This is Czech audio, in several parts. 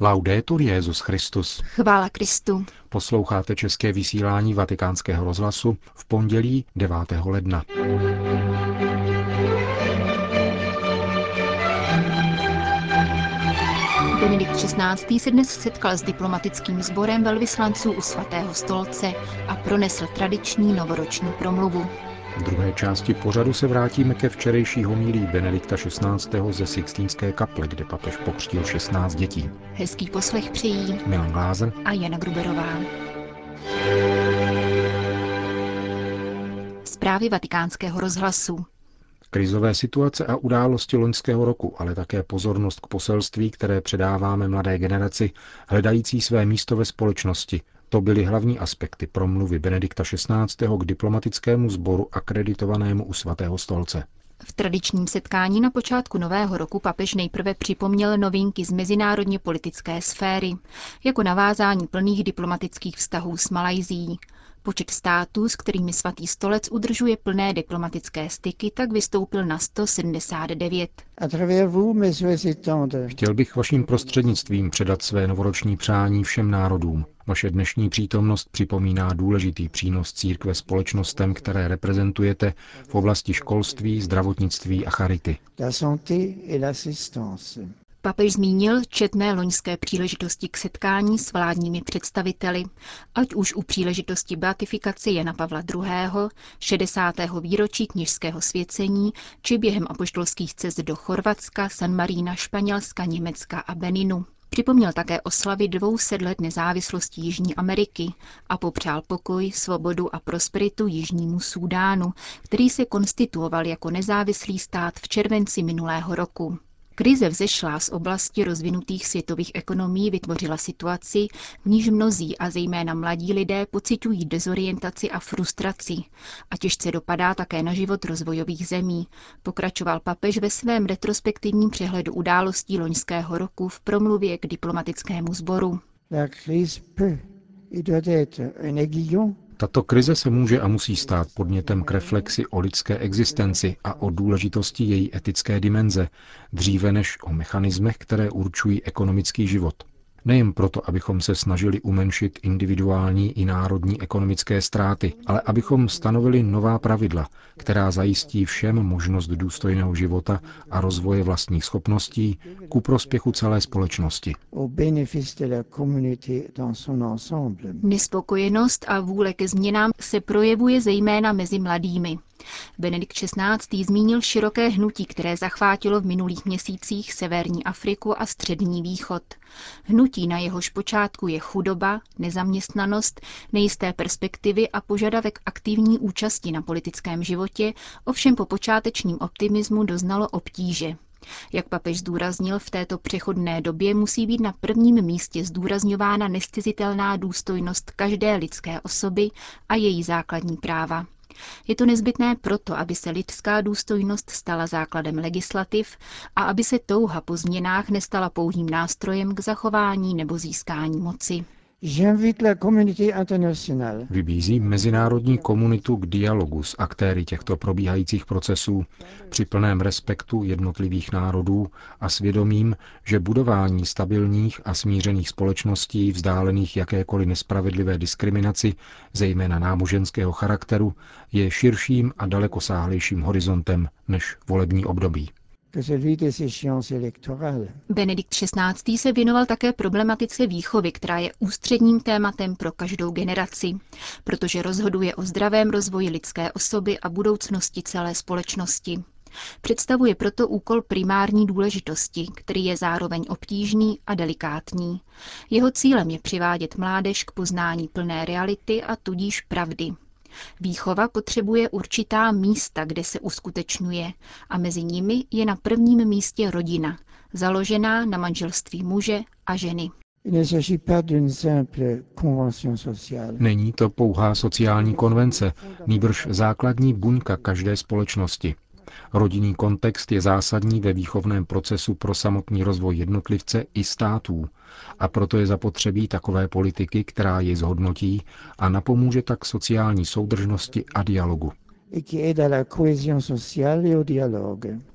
Laudetur Jezus Christus. Chvála Kristu. Posloucháte české vysílání Vatikánského rozhlasu v pondělí 9. ledna. Benedikt XVI. se dnes setkal s diplomatickým sborem velvyslanců u svatého stolce a pronesl tradiční novoroční promluvu. V druhé části pořadu se vrátíme ke včerejší homílí Benedikta XVI. ze Sixtínské kaple, kde papež pokřtil 16 dětí. Hezký poslech přijí Milan Glázer a Jana Gruberová. Zprávy vatikánského rozhlasu. Krizové situace a události loňského roku, ale také pozornost k poselství, které předáváme mladé generaci, hledající své místo ve společnosti, to byly hlavní aspekty promluvy Benedikta XVI. k diplomatickému sboru akreditovanému u svatého stolce. V tradičním setkání na počátku nového roku papež nejprve připomněl novinky z mezinárodně politické sféry, jako navázání plných diplomatických vztahů s Malajzí. Počet států, s kterými svatý stolec udržuje plné diplomatické styky, tak vystoupil na 179. Chtěl bych vaším prostřednictvím předat své novoroční přání všem národům. Vaše dnešní přítomnost připomíná důležitý přínos církve společnostem, které reprezentujete v oblasti školství, zdravotnictví a charity. Papež zmínil četné loňské příležitosti k setkání s vládními představiteli, ať už u příležitosti beatifikace Jana Pavla II., 60. výročí kněžského svěcení, či během apoštolských cest do Chorvatska, San Marína, Španělska, Německa a Beninu. Připomněl také oslavy 200 let nezávislosti Jižní Ameriky a popřál pokoj, svobodu a prosperitu Jižnímu Súdánu, který se konstituoval jako nezávislý stát v červenci minulého roku. Krize vzešlá z oblasti rozvinutých světových ekonomií vytvořila situaci, v níž mnozí a zejména mladí lidé pocitují dezorientaci a frustraci a těžce dopadá také na život rozvojových zemí, pokračoval papež ve svém retrospektivním přehledu událostí loňského roku v promluvě k diplomatickému sboru. Tato krize se může a musí stát podnětem k reflexi o lidské existenci a o důležitosti její etické dimenze, dříve než o mechanismech, které určují ekonomický život. Nejen proto, abychom se snažili umenšit individuální i národní ekonomické ztráty, ale abychom stanovili nová pravidla, která zajistí všem možnost důstojného života a rozvoje vlastních schopností ku prospěchu celé společnosti. Nespokojenost a vůle ke změnám se projevuje zejména mezi mladými. Benedikt XVI. zmínil široké hnutí, které zachvátilo v minulých měsících severní Afriku a střední východ. Hnutí na jehož počátku je chudoba, nezaměstnanost, nejisté perspektivy a požadavek aktivní účasti na politickém životě, ovšem po počátečním optimismu doznalo obtíže. Jak papež zdůraznil, v této přechodné době musí být na prvním místě zdůrazňována nestizitelná důstojnost každé lidské osoby a její základní práva. Je to nezbytné proto, aby se lidská důstojnost stala základem legislativ a aby se touha po změnách nestala pouhým nástrojem k zachování nebo získání moci. Vybízí mezinárodní komunitu k dialogu s aktéry těchto probíhajících procesů při plném respektu jednotlivých národů a svědomím, že budování stabilních a smířených společností vzdálených jakékoliv nespravedlivé diskriminaci, zejména náboženského charakteru, je širším a dalekosáhlejším horizontem než volební období. Benedikt XVI. se věnoval také problematice výchovy, která je ústředním tématem pro každou generaci, protože rozhoduje o zdravém rozvoji lidské osoby a budoucnosti celé společnosti. Představuje proto úkol primární důležitosti, který je zároveň obtížný a delikátní. Jeho cílem je přivádět mládež k poznání plné reality a tudíž pravdy. Výchova potřebuje určitá místa, kde se uskutečňuje a mezi nimi je na prvním místě rodina, založená na manželství muže a ženy. Není to pouhá sociální konvence, nýbrž základní buňka každé společnosti. Rodinný kontext je zásadní ve výchovném procesu pro samotný rozvoj jednotlivce i států a proto je zapotřebí takové politiky, která jej zhodnotí a napomůže tak sociální soudržnosti a dialogu.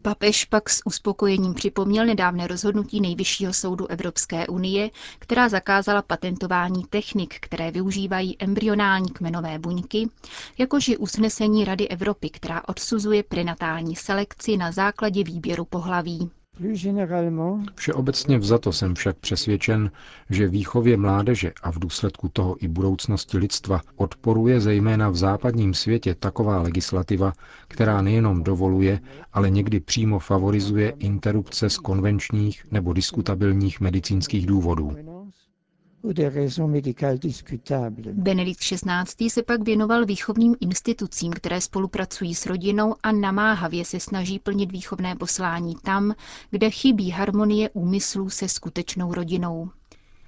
Papež pak s uspokojením připomněl nedávné rozhodnutí Nejvyššího soudu Evropské unie, která zakázala patentování technik, které využívají embryonální kmenové buňky, jakož i usnesení Rady Evropy, která odsuzuje prenatální selekci na základě výběru pohlaví. Všeobecně vzato jsem však přesvědčen, že výchově mládeže a v důsledku toho i budoucnosti lidstva odporuje zejména v západním světě taková legislativa, která nejenom dovoluje, ale někdy přímo favorizuje interrupce z konvenčních nebo diskutabilních medicínských důvodů. Benedikt XVI. se pak věnoval výchovným institucím, které spolupracují s rodinou a namáhavě se snaží plnit výchovné poslání tam, kde chybí harmonie úmyslů se skutečnou rodinou.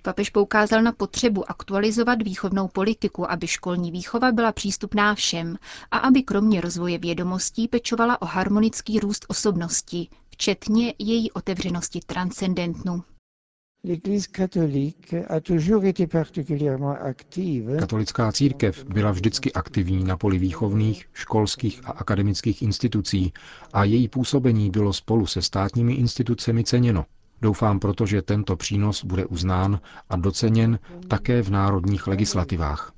Papež poukázal na potřebu aktualizovat výchovnou politiku, aby školní výchova byla přístupná všem a aby kromě rozvoje vědomostí pečovala o harmonický růst osobnosti, včetně její otevřenosti transcendentnu. Katolická církev byla vždycky aktivní na poli výchovných, školských a akademických institucí a její působení bylo spolu se státními institucemi ceněno. Doufám proto, že tento přínos bude uznán a doceněn také v národních legislativách.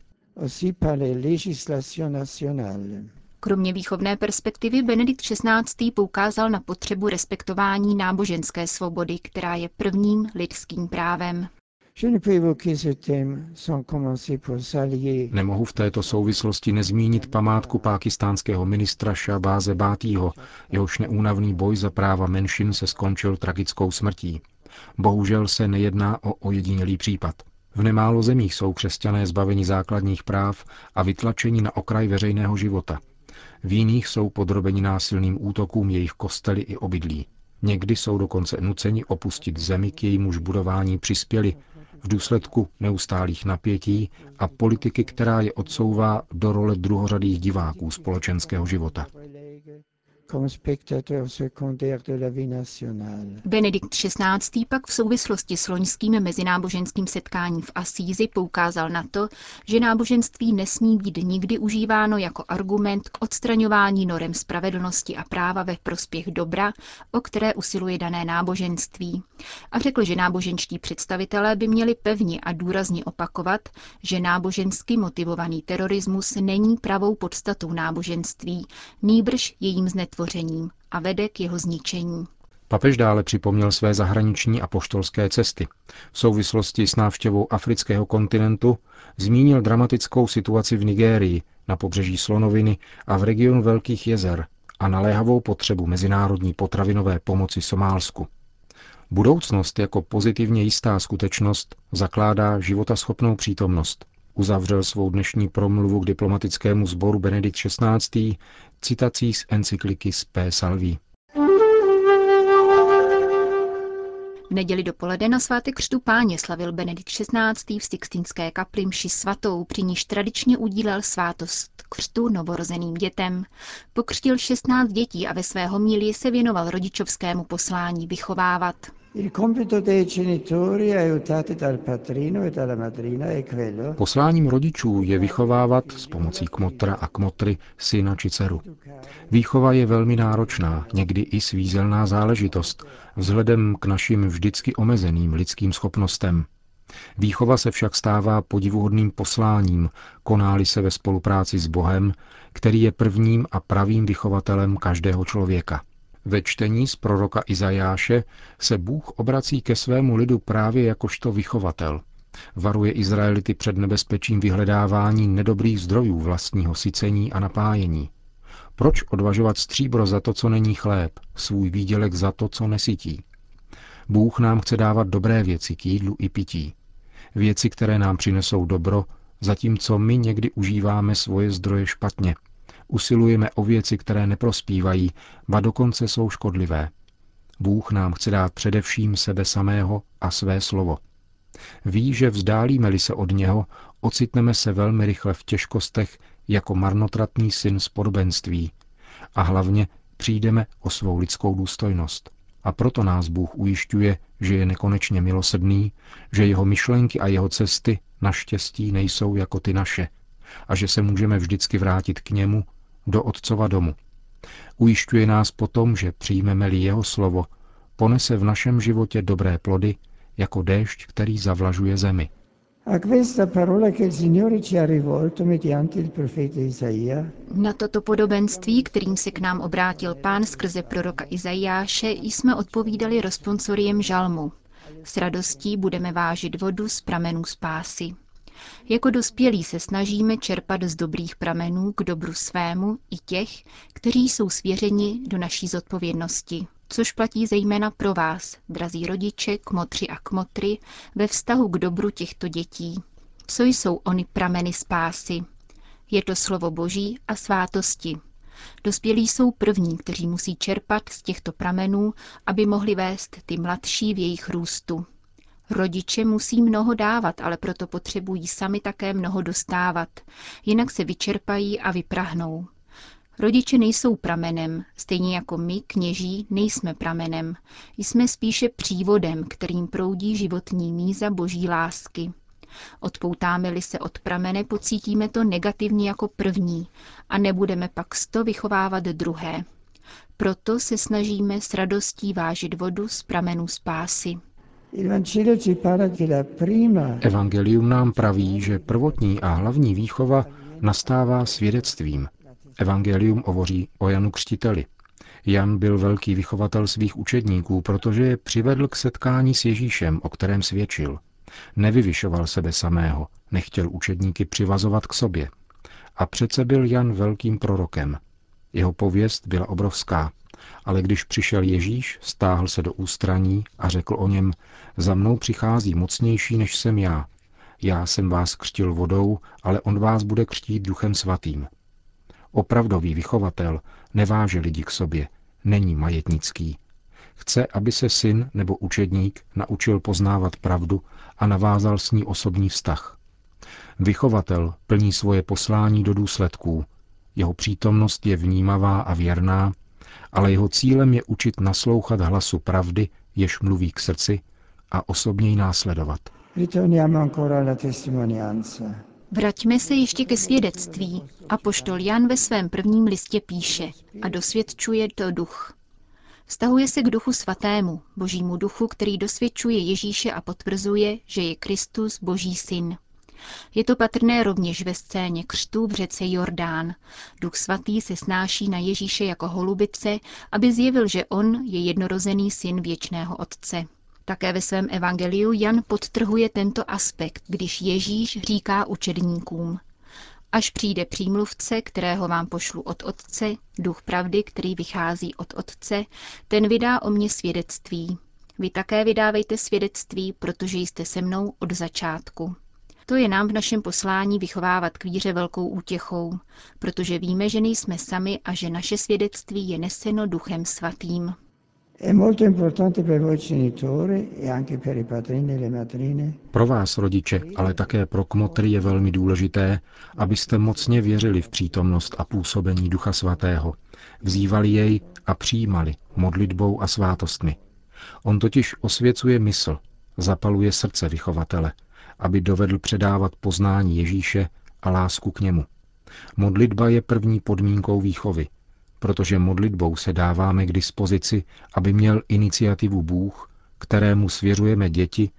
Kromě výchovné perspektivy Benedikt XVI. poukázal na potřebu respektování náboženské svobody, která je prvním lidským právem. Nemohu v této souvislosti nezmínit památku pákistánského ministra Shahbáze Bátího, jehož neúnavný boj za práva menšin se skončil tragickou smrtí. Bohužel se nejedná o ojedinělý případ. V nemálo zemích jsou křesťané zbaveni základních práv a vytlačeni na okraj veřejného života. V jiných jsou podrobeni násilným útokům jejich kostely i obydlí. Někdy jsou dokonce nuceni opustit zemi, k jejímuž budování přispěli, v důsledku neustálých napětí a politiky, která je odsouvá do role druhořadých diváků společenského života. Benedikt XVI. pak v souvislosti s loňským mezináboženským setkáním v Asízi poukázal na to, že náboženství nesmí být nikdy užíváno jako argument k odstraňování norem spravedlnosti a práva ve prospěch dobra, o které usiluje dané náboženství. A řekl, že náboženští představitelé by měli pevně a důrazně opakovat, že nábožensky motivovaný terorismus není pravou podstatou náboženství, nýbrž jejím znetvořením vytvořením a vede k jeho zničení. Papež dále připomněl své zahraniční a poštolské cesty. V souvislosti s návštěvou afrického kontinentu zmínil dramatickou situaci v Nigérii, na pobřeží Slonoviny a v regionu Velkých jezer a naléhavou potřebu mezinárodní potravinové pomoci Somálsku. Budoucnost jako pozitivně jistá skutečnost zakládá životaschopnou přítomnost. Uzavřel svou dnešní promluvu k diplomatickému sboru Benedikt XVI. Citací z encykliky z P. Salví. V neděli dopoledne na svátek křtu páně slavil Benedikt XVI. v Sixtinské kapli mši svatou, při níž tradičně udílel svátost křtu novorozeným dětem. Pokřtil 16 dětí a ve své homílii se věnoval rodičovskému poslání vychovávat. E Posláním rodičů je vychovávat s pomocí kmotra a kmotry syna či dceru. Výchova je velmi náročná, někdy i svízelná záležitost, vzhledem k našim vždycky omezeným lidským schopnostem. Výchova se však stává podivuhodným posláním, konáli se ve spolupráci s Bohem, který je prvním a pravým vychovatelem každého člověka. Ve čtení z proroka Izajáše se Bůh obrací ke svému lidu právě jakožto vychovatel. Varuje Izraelity před nebezpečím vyhledávání nedobrých zdrojů vlastního sycení a napájení. Proč odvažovat stříbro za to, co není chléb, svůj výdělek za to, co nesytí? Bůh nám chce dávat dobré věci k jídlu i pití. Věci, které nám přinesou dobro, zatímco my někdy užíváme svoje zdroje špatně – Usilujeme o věci, které neprospívají, ba dokonce jsou škodlivé. Bůh nám chce dát především sebe samého a své slovo. Ví, že vzdálíme-li se od něho, ocitneme se velmi rychle v těžkostech jako marnotratný syn z podobenství a hlavně přijdeme o svou lidskou důstojnost. A proto nás Bůh ujišťuje, že je nekonečně milosrdný, že jeho myšlenky a jeho cesty naštěstí nejsou jako ty naše a že se můžeme vždycky vrátit k němu do Otcova domu. Ujišťuje nás potom, že přijmeme-li jeho slovo, ponese v našem životě dobré plody, jako déšť, který zavlažuje zemi. Na toto podobenství, kterým se k nám obrátil pán skrze proroka Izajáše, jsme odpovídali responsoriem žalmu. S radostí budeme vážit vodu z pramenů spásy. Jako dospělí se snažíme čerpat z dobrých pramenů k dobru svému i těch, kteří jsou svěřeni do naší zodpovědnosti, což platí zejména pro vás, drazí rodiče, kmotři a kmotry, ve vztahu k dobru těchto dětí. Co jsou ony prameny spásy? Je to slovo Boží a svátosti. Dospělí jsou první, kteří musí čerpat z těchto pramenů, aby mohli vést ty mladší v jejich růstu. Rodiče musí mnoho dávat, ale proto potřebují sami také mnoho dostávat, jinak se vyčerpají a vyprahnou. Rodiče nejsou pramenem, stejně jako my, kněží, nejsme pramenem. Jsme spíše přívodem, kterým proudí životní míza boží lásky. Odpoutáme-li se od pramene, pocítíme to negativně jako první a nebudeme pak sto vychovávat druhé. Proto se snažíme s radostí vážit vodu z pramenů spásy. Evangelium nám praví, že prvotní a hlavní výchova nastává svědectvím. Evangelium hovoří o Janu Křtiteli. Jan byl velký vychovatel svých učedníků, protože je přivedl k setkání s Ježíšem, o kterém svědčil. Nevyvyšoval sebe samého, nechtěl učedníky přivazovat k sobě. A přece byl Jan velkým prorokem. Jeho pověst byla obrovská, ale když přišel Ježíš, stáhl se do ústraní a řekl o něm, za mnou přichází mocnější, než jsem já. Já jsem vás křtil vodou, ale on vás bude křtít duchem svatým. Opravdový vychovatel neváže lidi k sobě, není majetnický. Chce, aby se syn nebo učedník naučil poznávat pravdu a navázal s ní osobní vztah. Vychovatel plní svoje poslání do důsledků. Jeho přítomnost je vnímavá a věrná, ale jeho cílem je učit naslouchat hlasu pravdy, jež mluví k srdci, a osobně ji následovat. Vraťme se ještě ke svědectví. A poštol Jan ve svém prvním listě píše a dosvědčuje to duch. Vztahuje se k duchu svatému, božímu duchu, který dosvědčuje Ježíše a potvrzuje, že je Kristus boží syn. Je to patrné rovněž ve scéně křtu v řece Jordán. Duch svatý se snáší na Ježíše jako holubice, aby zjevil, že on je jednorozený syn věčného Otce. Také ve svém evangeliu Jan podtrhuje tento aspekt, když Ježíš říká učedníkům. Až přijde přímluvce, kterého vám pošlu od Otce, duch pravdy, který vychází od Otce, ten vydá o mě svědectví. Vy také vydávejte svědectví, protože jste se mnou od začátku. To je nám v našem poslání vychovávat k víře velkou útěchou, protože víme, že nejsme sami a že naše svědectví je neseno Duchem Svatým. E pro vás, rodiče, ale také pro kmotry je velmi důležité, abyste mocně věřili v přítomnost a působení Ducha Svatého, vzývali jej a přijímali modlitbou a svátostmi. On totiž osvěcuje mysl, zapaluje srdce vychovatele, aby dovedl předávat poznání Ježíše a lásku k němu. Modlitba je první podmínkou výchovy, protože modlitbou se dáváme k dispozici, aby měl iniciativu Bůh, kterému svěřujeme děti,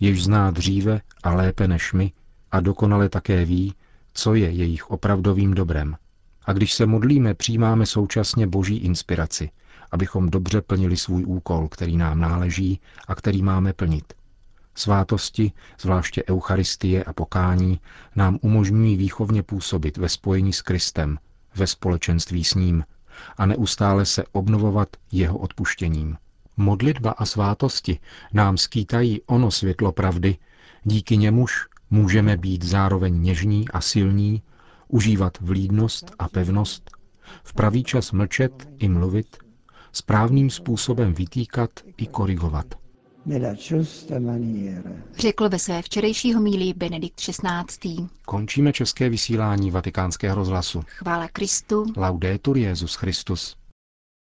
jež zná dříve a lépe než my a dokonale také ví, co je jejich opravdovým dobrem. A když se modlíme, přijímáme současně boží inspiraci, abychom dobře plnili svůj úkol, který nám náleží a který máme plnit. Svátosti, zvláště Eucharistie a pokání, nám umožňují výchovně působit ve spojení s Kristem, ve společenství s ním a neustále se obnovovat jeho odpuštěním. Modlitba a svátosti nám skýtají ono světlo pravdy, díky němuž můžeme být zároveň něžní a silní, užívat vlídnost a pevnost, v pravý čas mlčet i mluvit, správným způsobem vytýkat i korigovat řekl ve své včerejší homílii Benedikt XVI. Končíme české vysílání vatikánského rozhlasu. Chvála Kristu. Laudetur Jezus Christus.